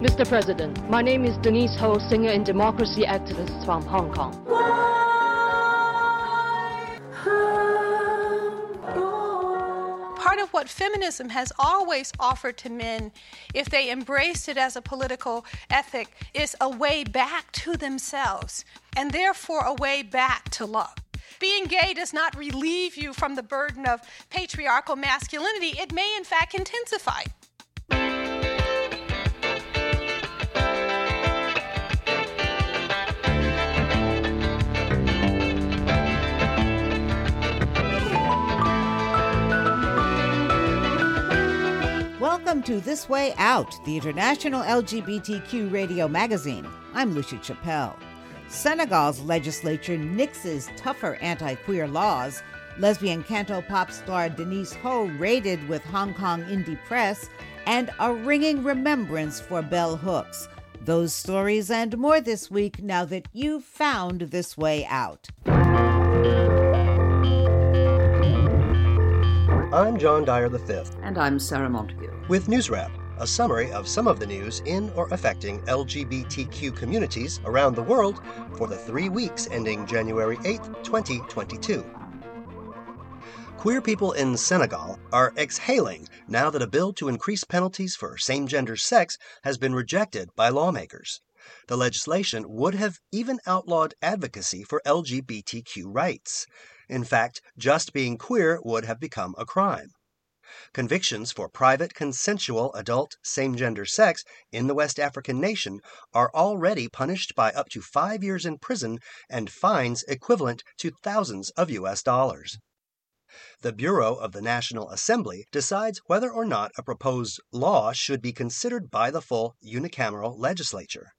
Mr. President, my name is Denise Ho, singer and democracy activist from Hong Kong. Part of what feminism has always offered to men, if they embraced it as a political ethic, is a way back to themselves, and therefore a way back to love. Being gay does not relieve you from the burden of patriarchal masculinity, it may in fact intensify. Welcome to This Way Out, the international LGBTQ radio magazine. I'm Lucia Chappelle. Senegal's legislature nixes tougher anti queer laws. Lesbian canto pop star Denise Ho raided with Hong Kong indie press, and a ringing remembrance for Bell Hooks. Those stories and more this week now that you've found this way out. I'm John Dyer V. And I'm Sarah Montague. With News Wrap, a summary of some of the news in or affecting LGBTQ communities around the world for the three weeks ending January 8, 2022. Queer people in Senegal are exhaling now that a bill to increase penalties for same gender sex has been rejected by lawmakers. The legislation would have even outlawed advocacy for LGBTQ rights. In fact, just being queer would have become a crime. Convictions for private, consensual, adult, same gender sex in the West African nation are already punished by up to five years in prison and fines equivalent to thousands of U.S. dollars. The Bureau of the National Assembly decides whether or not a proposed law should be considered by the full unicameral legislature.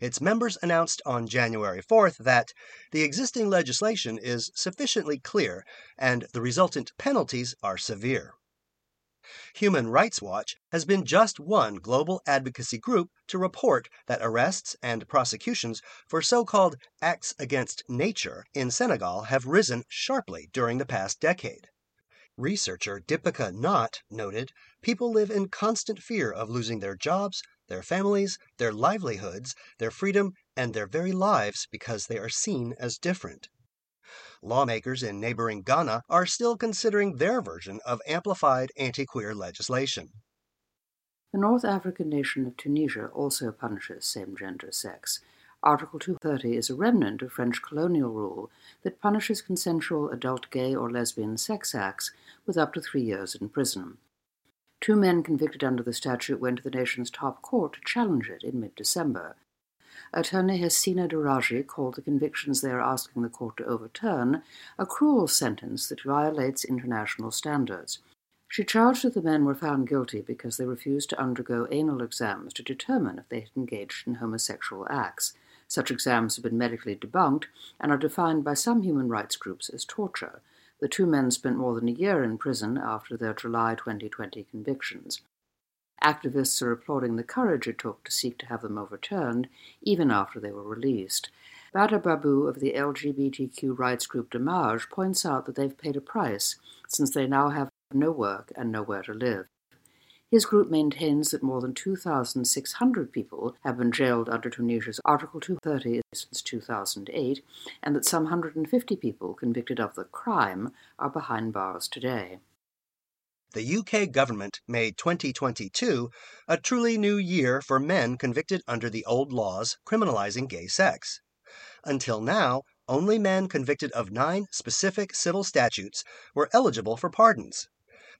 Its members announced on January 4th that the existing legislation is sufficiently clear and the resultant penalties are severe. Human Rights Watch has been just one global advocacy group to report that arrests and prosecutions for so called acts against nature in Senegal have risen sharply during the past decade. Researcher Dipika Nath noted people live in constant fear of losing their jobs, their families, their livelihoods, their freedom, and their very lives because they are seen as different. Lawmakers in neighboring Ghana are still considering their version of amplified anti queer legislation. The North African nation of Tunisia also punishes same gender sex. Article 230 is a remnant of French colonial rule that punishes consensual adult gay or lesbian sex acts with up to three years in prison. Two men convicted under the statute went to the nation's top court to challenge it in mid December. Attorney Hesina Daraji called the convictions they are asking the court to overturn a cruel sentence that violates international standards. She charged that the men were found guilty because they refused to undergo anal exams to determine if they had engaged in homosexual acts. Such exams have been medically debunked and are defined by some human rights groups as torture. The two men spent more than a year in prison after their July 2020 convictions. Activists are applauding the courage it took to seek to have them overturned, even after they were released. Badr Babu of the LGBTQ rights group Damj points out that they've paid a price, since they now have no work and nowhere to live. His group maintains that more than 2,600 people have been jailed under Tunisia's Article 230 since 2008, and that some 150 people convicted of the crime are behind bars today the UK government made 2022 a truly new year for men convicted under the old laws criminalizing gay sex. Until now, only men convicted of nine specific civil statutes were eligible for pardons.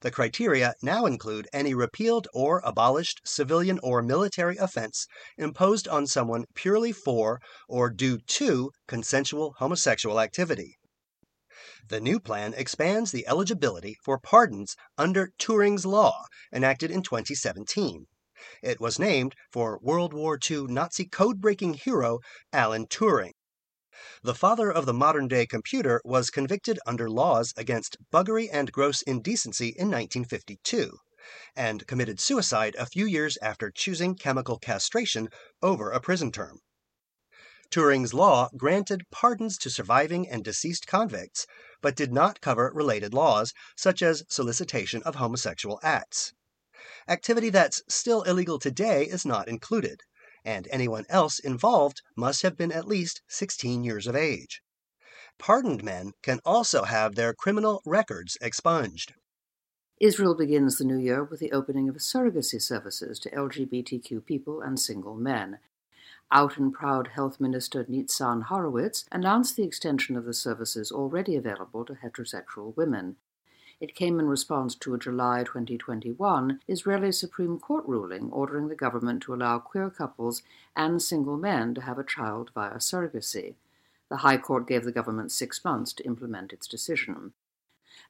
The criteria now include any repealed or abolished civilian or military offense imposed on someone purely for or due to consensual homosexual activity. The new plan expands the eligibility for pardons under Turing's Law, enacted in 2017. It was named for World War II Nazi code breaking hero Alan Turing. The father of the modern day computer was convicted under laws against buggery and gross indecency in 1952 and committed suicide a few years after choosing chemical castration over a prison term. Turing's law granted pardons to surviving and deceased convicts, but did not cover related laws, such as solicitation of homosexual acts. Activity that's still illegal today is not included, and anyone else involved must have been at least 16 years of age. Pardoned men can also have their criminal records expunged. Israel begins the new year with the opening of surrogacy services to LGBTQ people and single men. Out and proud Health Minister Nitzan Horowitz announced the extension of the services already available to heterosexual women. It came in response to a July 2021 Israeli Supreme Court ruling ordering the government to allow queer couples and single men to have a child via surrogacy. The High Court gave the government six months to implement its decision.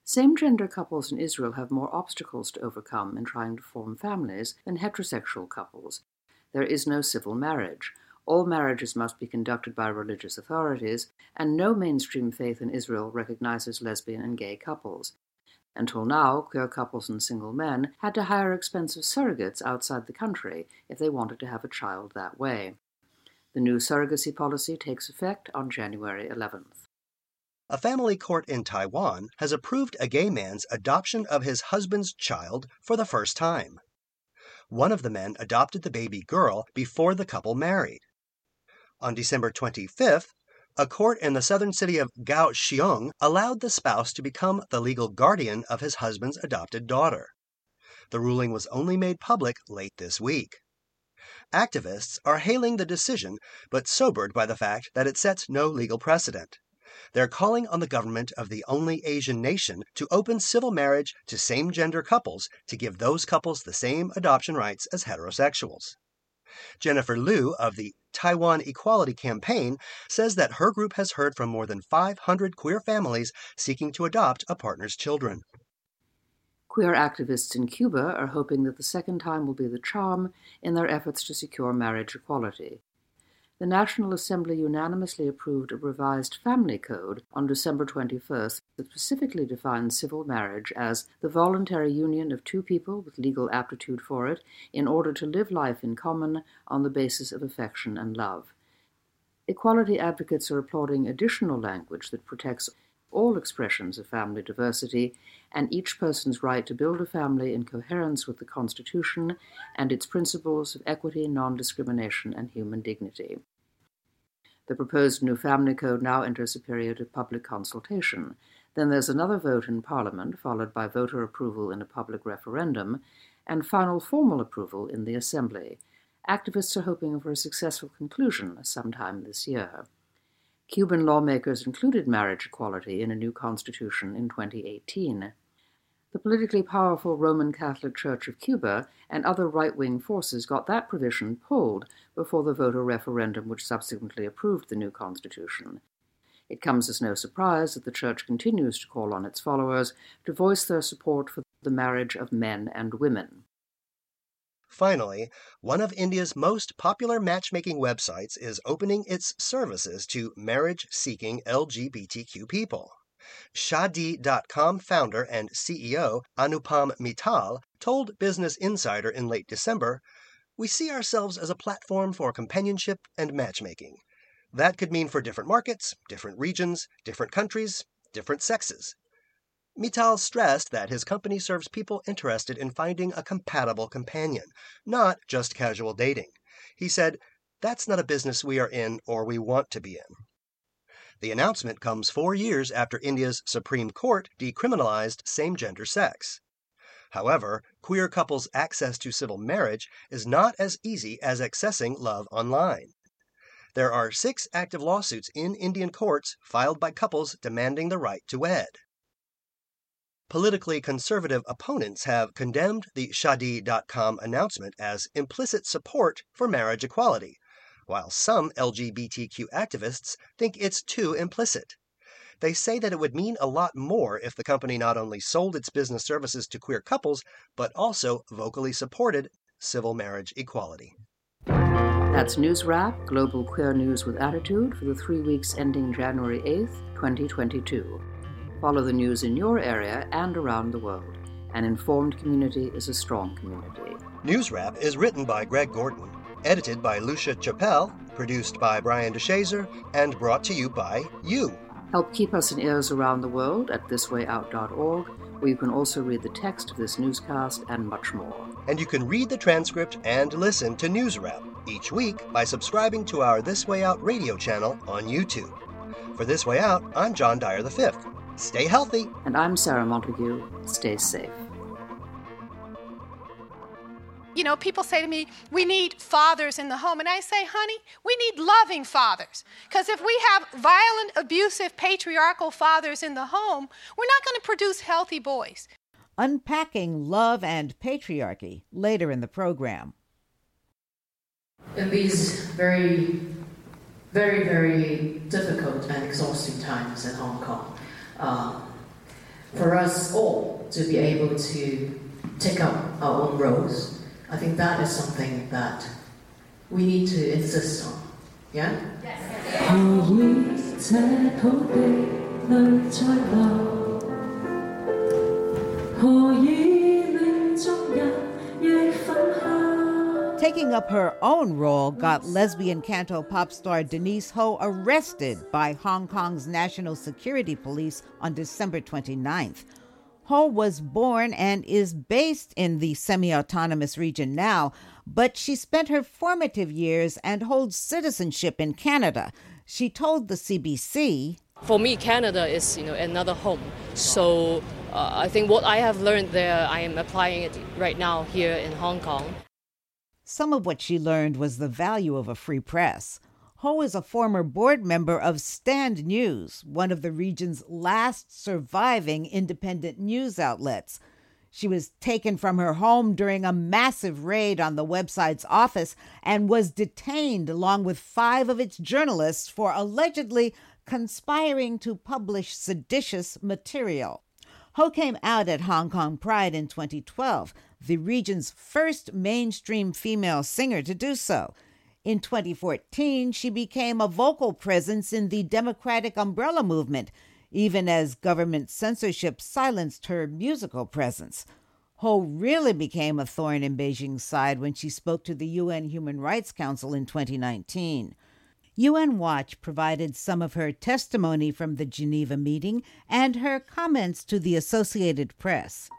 Same gender couples in Israel have more obstacles to overcome in trying to form families than heterosexual couples. There is no civil marriage. All marriages must be conducted by religious authorities, and no mainstream faith in Israel recognizes lesbian and gay couples. Until now, queer couples and single men had to hire expensive surrogates outside the country if they wanted to have a child that way. The new surrogacy policy takes effect on January 11th. A family court in Taiwan has approved a gay man's adoption of his husband's child for the first time. One of the men adopted the baby girl before the couple married. On December 25th, a court in the southern city of Kaohsiung allowed the spouse to become the legal guardian of his husband's adopted daughter. The ruling was only made public late this week. Activists are hailing the decision, but sobered by the fact that it sets no legal precedent. They're calling on the government of the only Asian nation to open civil marriage to same gender couples to give those couples the same adoption rights as heterosexuals. Jennifer Lu of the Taiwan Equality Campaign says that her group has heard from more than 500 queer families seeking to adopt a partner's children. Queer activists in Cuba are hoping that the second time will be the charm in their efforts to secure marriage equality the National Assembly unanimously approved a revised family code on December 21st that specifically defines civil marriage as the voluntary union of two people with legal aptitude for it in order to live life in common on the basis of affection and love. Equality advocates are applauding additional language that protects all expressions of family diversity and each person's right to build a family in coherence with the Constitution and its principles of equity, non discrimination, and human dignity. The proposed new family code now enters a period of public consultation. Then there's another vote in Parliament, followed by voter approval in a public referendum, and final formal approval in the Assembly. Activists are hoping for a successful conclusion sometime this year. Cuban lawmakers included marriage equality in a new constitution in 2018. The politically powerful Roman Catholic Church of Cuba and other right wing forces got that provision pulled before the voter referendum which subsequently approved the new constitution. It comes as no surprise that the Church continues to call on its followers to voice their support for the marriage of men and women. Finally, one of India's most popular matchmaking websites is opening its services to marriage seeking LGBTQ people. Shaadi.com founder and CEO Anupam Mittal told Business Insider in late December We see ourselves as a platform for companionship and matchmaking. That could mean for different markets, different regions, different countries, different sexes. Mittal stressed that his company serves people interested in finding a compatible companion, not just casual dating. He said, That's not a business we are in or we want to be in. The announcement comes four years after India's Supreme Court decriminalized same gender sex. However, queer couples' access to civil marriage is not as easy as accessing love online. There are six active lawsuits in Indian courts filed by couples demanding the right to wed. Politically conservative opponents have condemned the Shaadi.com announcement as implicit support for marriage equality, while some LGBTQ activists think it's too implicit. They say that it would mean a lot more if the company not only sold its business services to queer couples, but also vocally supported civil marriage equality. That's News Wrap, Global Queer News with Attitude, for the three weeks ending January 8th, 2022. Follow the news in your area and around the world. An informed community is a strong community. News Wrap is written by Greg Gordon edited by Lucia Chappelle, produced by Brian DeShazer, and brought to you by you. Help keep us in ears around the world at thiswayout.org, where you can also read the text of this newscast and much more. And you can read the transcript and listen to News Wrap each week by subscribing to our This Way Out radio channel on YouTube. For This Way Out, I'm John Dyer V. Stay healthy. And I'm Sarah Montague. Stay safe. You know, people say to me, we need fathers in the home. And I say, honey, we need loving fathers. Because if we have violent, abusive, patriarchal fathers in the home, we're not going to produce healthy boys. Unpacking love and patriarchy later in the program. In these very, very, very difficult and exhausting times in Hong Kong, uh, for us all to be able to take up our own roles I think that is something that we need to insist on. Yeah? Taking up her own role got lesbian canto pop star Denise Ho arrested by Hong Kong's National Security Police on December 29th. Ho was born and is based in the semi autonomous region now, but she spent her formative years and holds citizenship in Canada. She told the CBC For me, Canada is you know, another home. So uh, I think what I have learned there, I am applying it right now here in Hong Kong. Some of what she learned was the value of a free press. Ho is a former board member of Stand News, one of the region's last surviving independent news outlets. She was taken from her home during a massive raid on the website's office and was detained along with five of its journalists for allegedly conspiring to publish seditious material. Ho came out at Hong Kong Pride in 2012, the region's first mainstream female singer to do so. In 2014, she became a vocal presence in the Democratic umbrella movement, even as government censorship silenced her musical presence. Ho really became a thorn in Beijing's side when she spoke to the UN Human Rights Council in 2019. UN Watch provided some of her testimony from the Geneva meeting and her comments to the Associated Press.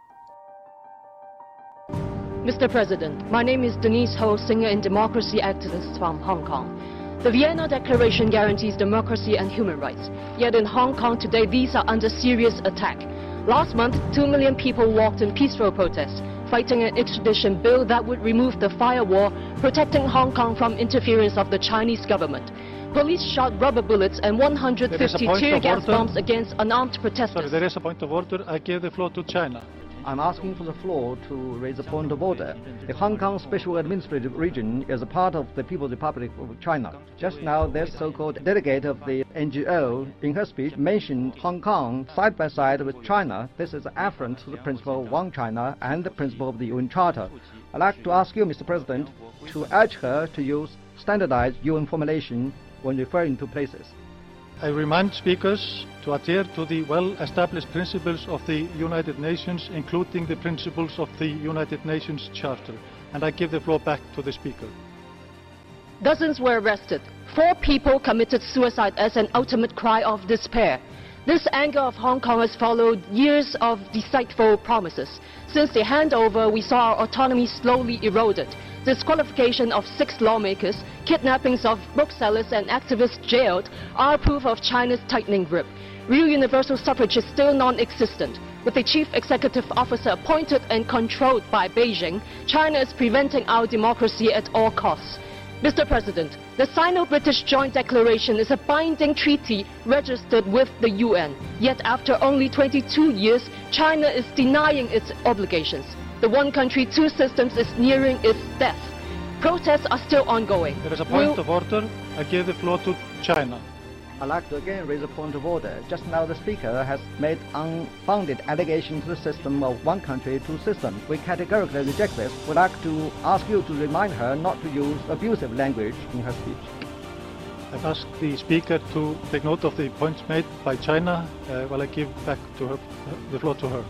Mr. President, my name is Denise Ho, singer and democracy activist from Hong Kong. The Vienna Declaration guarantees democracy and human rights. Yet in Hong Kong today, these are under serious attack. Last month, two million people walked in peaceful protest, fighting an extradition bill that would remove the firewall protecting Hong Kong from interference of the Chinese government. Police shot rubber bullets and 150 tear gas bombs against unarmed protesters. Sorry, there is a point of order. I give the floor to China. I'm asking for the floor to raise a point of order. The Hong Kong Special Administrative Region is a part of the People's Republic of China. Just now, this so-called delegate of the NGO, in her speech, mentioned Hong Kong side by side with China. This is affront to the principle of one China and the principle of the UN Charter. I'd like to ask you, Mr. President, to urge her to use standardized UN formulation when referring to places. I remind speakers to adhere to the well-established principles of the United Nations, including the principles of the United Nations Charter. And I give the floor back to the speaker. Dozens were arrested. Four people committed suicide as an ultimate cry of despair. This anger of Hong Kong has followed years of deceitful promises. Since the handover, we saw our autonomy slowly eroded disqualification of six lawmakers, kidnappings of booksellers and activists jailed are proof of China's tightening grip. Real universal suffrage is still non-existent. With the chief executive officer appointed and controlled by Beijing, China is preventing our democracy at all costs. Mr. President, the Sino-British Joint Declaration is a binding treaty registered with the UN. Yet after only 22 years, China is denying its obligations. The one country, two systems is nearing its death. Protests are still ongoing. There is a point we'll... of order. I give the floor to China. I'd like to again raise a point of order. Just now the Speaker has made unfounded allegations to the system of one country, two systems. We categorically reject this. We'd like to ask you to remind her not to use abusive language in her speech. I ask the Speaker to take note of the points made by China uh, while I give back to her, the floor to her.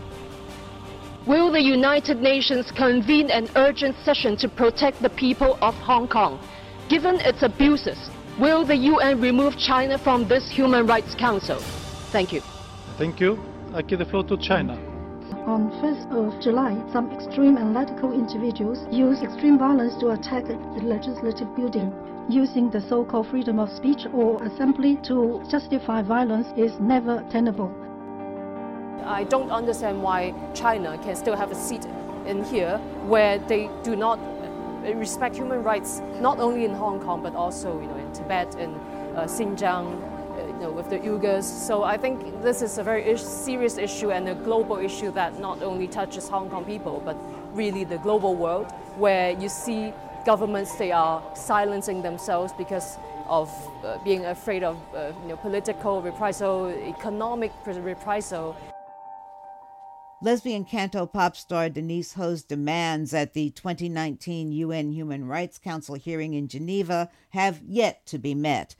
Will the United Nations convene an urgent session to protect the people of Hong Kong? Given its abuses, will the UN remove China from this Human Rights Council? Thank you. Thank you. I give the floor to China. On 1st of July, some extreme and radical individuals used extreme violence to attack the legislative building. Using the so-called freedom of speech or assembly to justify violence is never tenable. I don't understand why China can still have a seat in here where they do not respect human rights, not only in Hong Kong but also you know, in Tibet and uh, Xinjiang, uh, you know, with the Uyghurs. So I think this is a very serious issue and a global issue that not only touches Hong Kong people but really the global world, where you see governments they are silencing themselves because of uh, being afraid of uh, you know, political reprisal, economic reprisal. Lesbian canto pop star Denise Ho's demands at the 2019 UN Human Rights Council hearing in Geneva have yet to be met.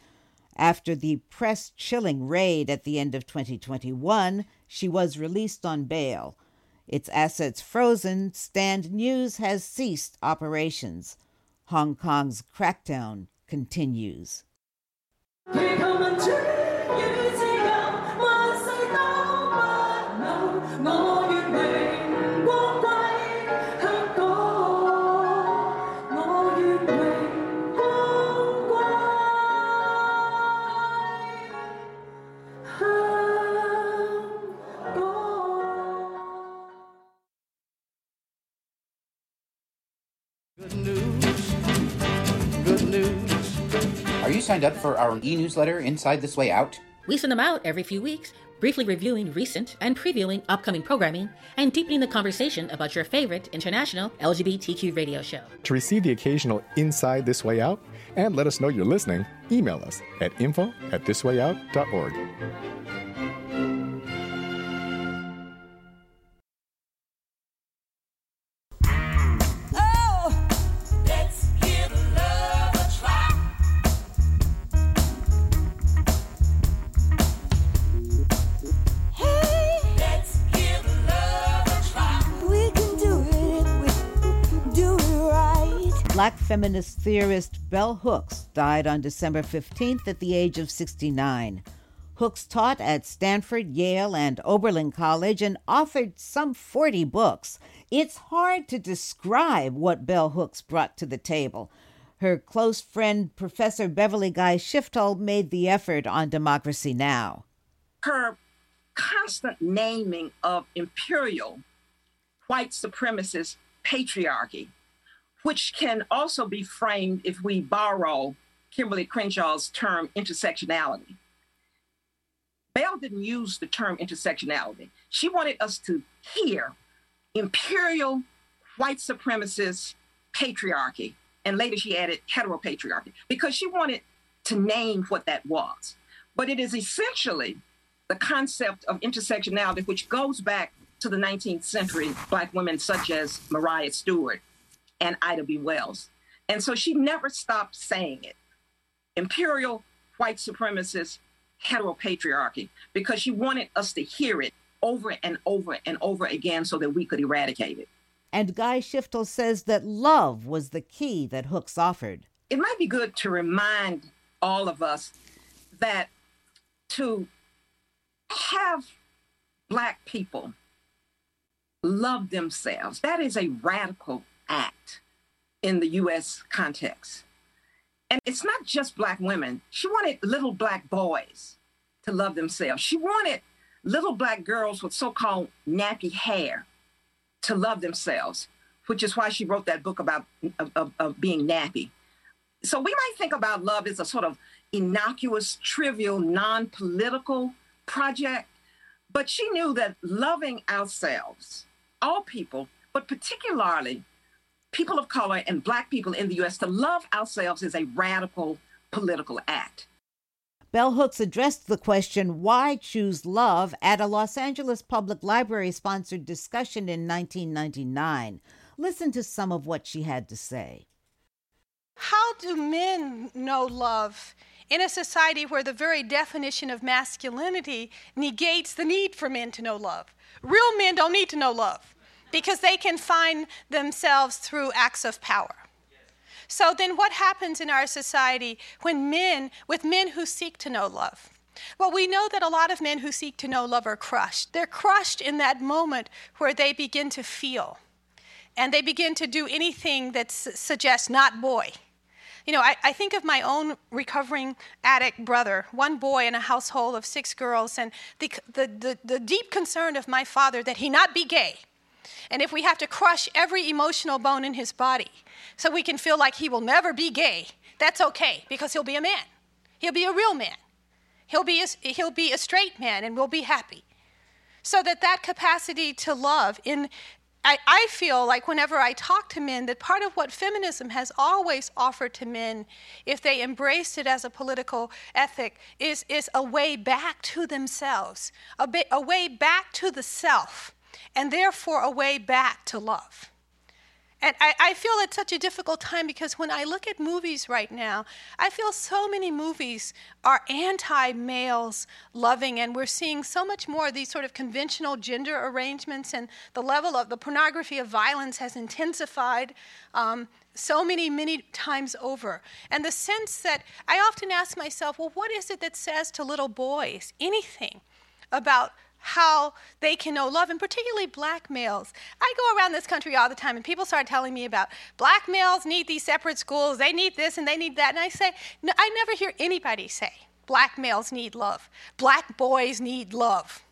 After the press chilling raid at the end of 2021, she was released on bail. Its assets frozen, Stand News has ceased operations. Hong Kong's crackdown continues. Signed up for our e newsletter, Inside This Way Out? We send them out every few weeks, briefly reviewing recent and previewing upcoming programming and deepening the conversation about your favorite international LGBTQ radio show. To receive the occasional Inside This Way Out and let us know you're listening, email us at info at thiswayout.org. black feminist theorist Bell Hooks died on December 15th at the age of 69. Hooks taught at Stanford, Yale, and Oberlin College and authored some 40 books. It's hard to describe what Bell Hooks brought to the table. Her close friend, Professor Beverly Guy Sheftall, made the effort on Democracy Now! Her constant naming of imperial white supremacist patriarchy which can also be framed if we borrow Kimberlé Crenshaw's term intersectionality. Bell didn't use the term intersectionality. She wanted us to hear imperial white supremacist patriarchy, and later she added heteropatriarchy, because she wanted to name what that was. But it is essentially the concept of intersectionality, which goes back to the 19th century, Black women such as Maria Stewart and Ida B. Wells. And so she never stopped saying it. Imperial white supremacist heteropatriarchy, because she wanted us to hear it over and over and over again so that we could eradicate it. And Guy Sheftall says that love was the key that Hooks offered. It might be good to remind all of us that to have Black people love themselves, that is a radical act in the US context. And it's not just Black women. She wanted little Black boys to love themselves. She wanted little Black girls with so called nappy hair to love themselves, which is why she wrote that book about of, of, being nappy. So we might think about love as a sort of innocuous, trivial, non political project, but she knew that loving ourselves, all people, but particularly people of color and black people in the US to love ourselves is a radical political act. Bell Hooks addressed the question, why choose love, at a Los Angeles Public Library sponsored discussion in 1999. Listen to some of what she had to say. How do men know love in a society where the very definition of masculinity negates the need for men to know love? Real men don't need to know love because they can find themselves through acts of power. So then what happens in our society when men, with men who seek to know love, Well, we know that a lot of men who seek to know love are crushed. They're crushed in that moment where they begin to feel and they begin to do anything that s- suggests not boy. You know, I, I, think of my own recovering addict brother, one boy in a household of six girls, and the, the, the, the deep concern of my father that he not be gay. And if we have to crush every emotional bone in his body so we can feel like he will never be gay, that's okay because he'll be a man. He'll be a real man. He'll be a, he'll be a straight man and we'll be happy. So that that capacity to love in I, I feel like whenever I talk to men, that part of what feminism has always offered to men, if they embraced it as a political ethic, is, is a way back to themselves, a, ba- a way back to the self, and therefore a way back to love. And I, I, feel it's such a difficult time because when I look at movies right now, I feel so many movies are anti males loving, and we're seeing so much more of these sort of conventional gender arrangements, and the level of the pornography of violence has intensified. Um, so many, many times over. And the sense that I often ask myself, well, what is it that says to little boys anything about how they can know love, and particularly black males. I go around this country all the time, and people start telling me about black males need these separate schools, they need this and they need that. And I say, no, I never hear anybody say black males need love, black boys need love.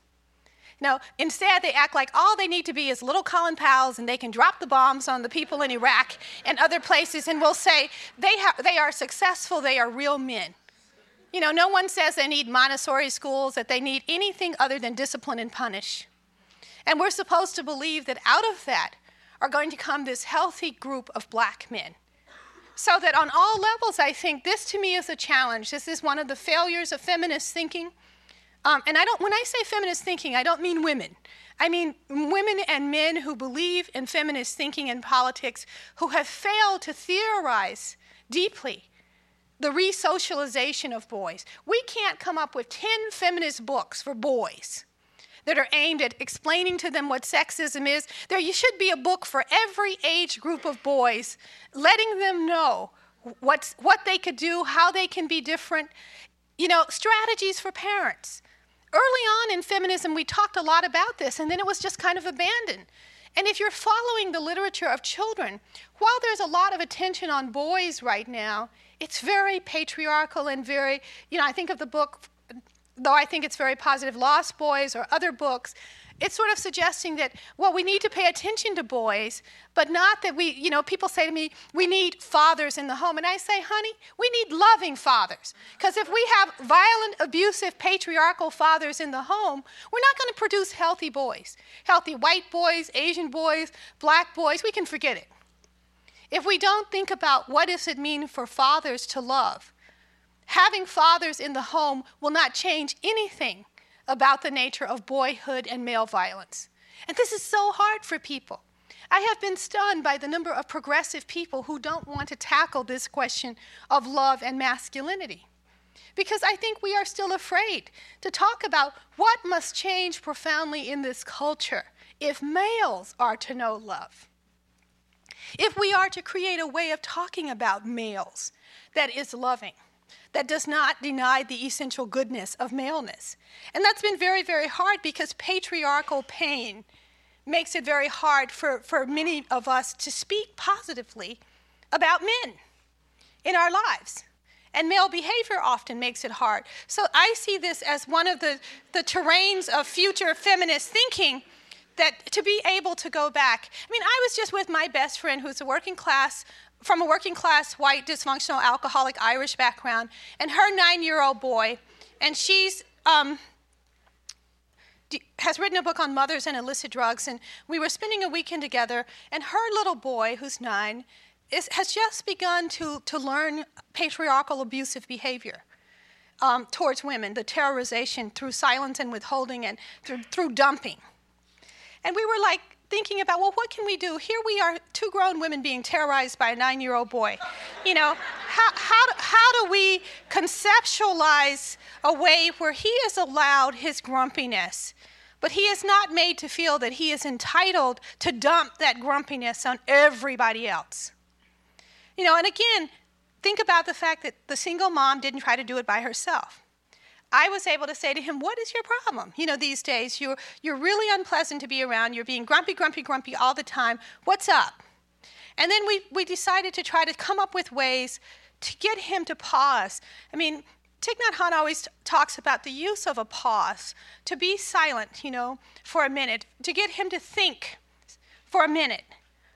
No, instead, they act like all they need to be is little Colin Powell's and they can drop the bombs on the people in Iraq and other places, and we'll say they, ha- they are successful, they are real men. You know, no one says they need Montessori schools, that they need anything other than discipline and punish. And we're supposed to believe that out of that are going to come this healthy group of black men. So that on all levels, I think this to me is a challenge. This is one of the failures of feminist thinking. Um, and I don't, when I say feminist thinking, I don't mean women. I mean women and men who believe in feminist thinking and politics who have failed to theorize deeply the resocialization of boys. We can't come up with 10 feminist books for boys that are aimed at explaining to them what sexism is. There should be a book for every age group of boys, letting them know what's, what they could do, how they can be different. You know, strategies for parents. Early on in feminism, we talked a lot about this, and then it was just kind of abandoned. And if you're following the literature of children, while there's a lot of attention on boys right now, it's very patriarchal and very, you know, I think of the book, though I think it's very positive, Lost Boys or other books, it's sort of suggesting that, well, we need to pay attention to boys, but not that we, you know, people say to me, we need fathers in the home. And I say, honey, we need loving fathers. Because if we have violent, abusive, patriarchal fathers in the home, we're not going to produce healthy boys. Healthy white boys, Asian boys, black boys, we can forget it. If we don't think about what does it mean for fathers to love, having fathers in the home will not change anything about the nature of boyhood and male violence. And this is so hard for people. I have been stunned by the number of progressive people who don't want to tackle this question of love and masculinity. Because I think we are still afraid to talk about what must change profoundly in this culture if males are to know love. If we are to create a way of talking about males that is loving, that does not deny the essential goodness of maleness. And that's been very, very hard because patriarchal pain makes it very hard for, for many of us to speak positively about men in our lives. And male behavior often makes it hard. So I see this as one of the, the terrains of future feminist thinking that to be able to go back. I mean, I was just with my best friend who's a working class from a working class, white, dysfunctional, alcoholic Irish background, and her nine year old boy. And she's um, has written a book on mothers and illicit drugs. And we were spending a weekend together, and her little boy, who's nine, is, has just begun to, to learn patriarchal abusive behavior. Um, towards women, the terrorization through silence and withholding and through, through dumping. And we were like, thinking about, well, what can we do? Here we are, two grown women being terrorized by a nine year old boy. You know, how, how, how do we conceptualize a way where he is allowed his grumpiness, but he is not made to feel that he is entitled to dump that grumpiness on everybody else? You know, and again, think about the fact that the single mom didn't try to do it by herself. I was able to say to him, "What is your problem? You know, these days you're you're really unpleasant to be around. You're being grumpy, grumpy, grumpy all the time. What's up?" And then we we decided to try to come up with ways to get him to pause. I mean, Thich Nhat Hanh always talks about the use of a pause, to be silent, you know, for a minute, to get him to think for a minute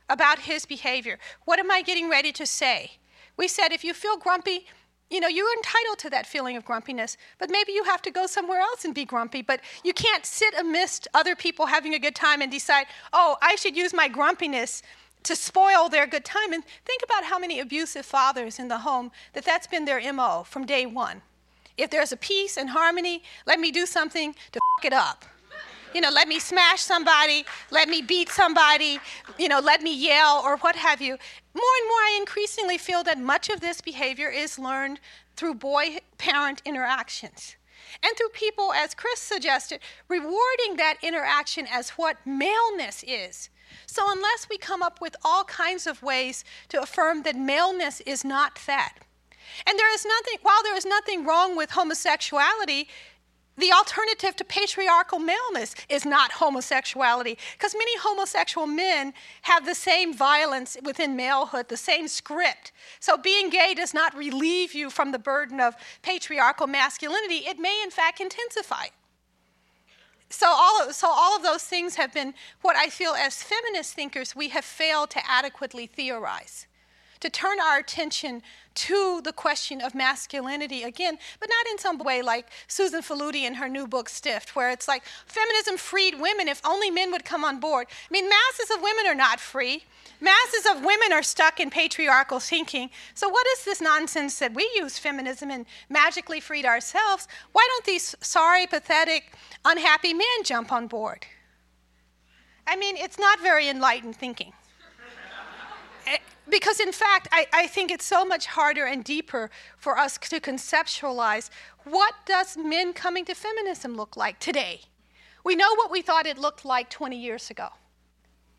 about his behavior. What am I getting ready to say? We said if you feel grumpy, you know, you're entitled to that feeling of grumpiness, but maybe you have to go somewhere else and be grumpy. But you can't sit amidst other people having a good time and decide, oh, I should use my grumpiness to spoil their good time. And think about how many abusive fathers in the home that that's been their MO from day one. If there's a peace and harmony, let me do something to f it up. You know, let me smash somebody, let me beat somebody, you know, let me yell or what have you. More and more, I increasingly feel that much of this behavior is learned through boy parent interactions. And through people, as Chris suggested, rewarding that interaction as what maleness is. So, unless we come up with all kinds of ways to affirm that maleness is not that, and there is nothing, while there is nothing wrong with homosexuality, the alternative to patriarchal maleness is not homosexuality, because many homosexual men have the same violence within malehood, the same script. So being gay does not relieve you from the burden of patriarchal masculinity, it may in fact intensify. So all, of, so all of those things have been what I feel as feminist thinkers we have failed to adequately theorize to turn our attention to the question of masculinity again, but not in some way like Susan Faludi in her new book, Stiffed, where it's like feminism freed women if only men would come on board. I mean, masses of women are not free. Masses of women are stuck in patriarchal thinking. So, what is this nonsense that we use feminism and magically freed ourselves? Why don't these sorry, pathetic, unhappy men jump on board? I mean, it's not very enlightened thinking. Because, in fact, I, I think it's so much harder and deeper for us to conceptualize what does men coming to feminism look like today? We know what we thought it looked like 20 years ago.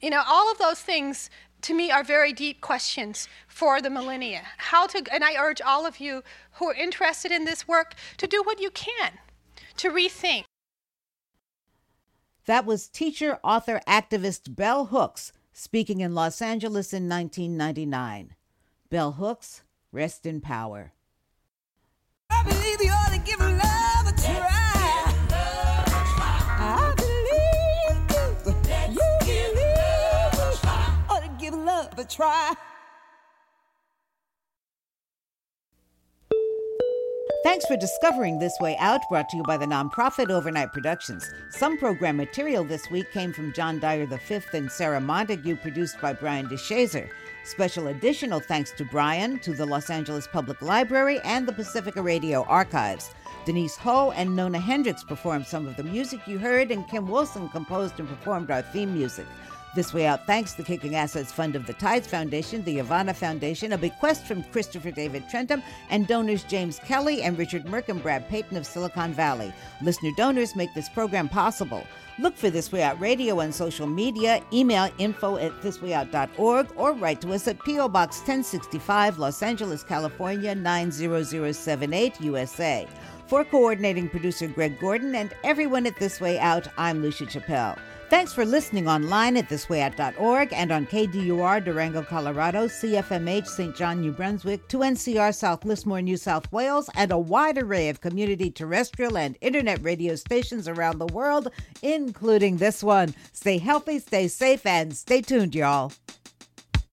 You know, all of those things to me are very deep questions for the millennia. How to, and I urge all of you who are interested in this work to do what you can to rethink. That was teacher, author, activist Bell Hooks speaking in Los Angeles in 1999. Bell Hooks, rest in power. I Thanks for discovering This Way Out, brought to you by the nonprofit Overnight Productions. Some program material this week came from John Dyer V and Sarah Montague, produced by Brian DeShazer. Special additional thanks to Brian, to the Los Angeles Public Library, and the Pacifica Radio Archives. Denise Ho and Nona Hendryx performed some of the music you heard, and Kim Wilson composed and performed our theme music. This Way Out thanks the Kicking Assets Fund of the Tides Foundation, the Ivana Foundation, a bequest from Christopher David Trentum, and donors James Kelly and Richard Merck and Brad Payton of Silicon Valley. Listener donors make this program possible. Look for This Way Out Radio on social media, email info at thiswayout.org, or write to us at P.O. Box 1065, Los Angeles, California 90078, USA. For coordinating producer Greg Gordon and everyone at This Way Out, I'm Lucia Chappelle. Thanks for listening online at thiswayout.org and on KDUR Durango, Colorado, CFMH St. John, New Brunswick, 2NCR South Lismore, New South Wales, and a wide array of community terrestrial and internet radio stations around the world, including this one. Stay healthy, stay safe, and stay tuned, y'all.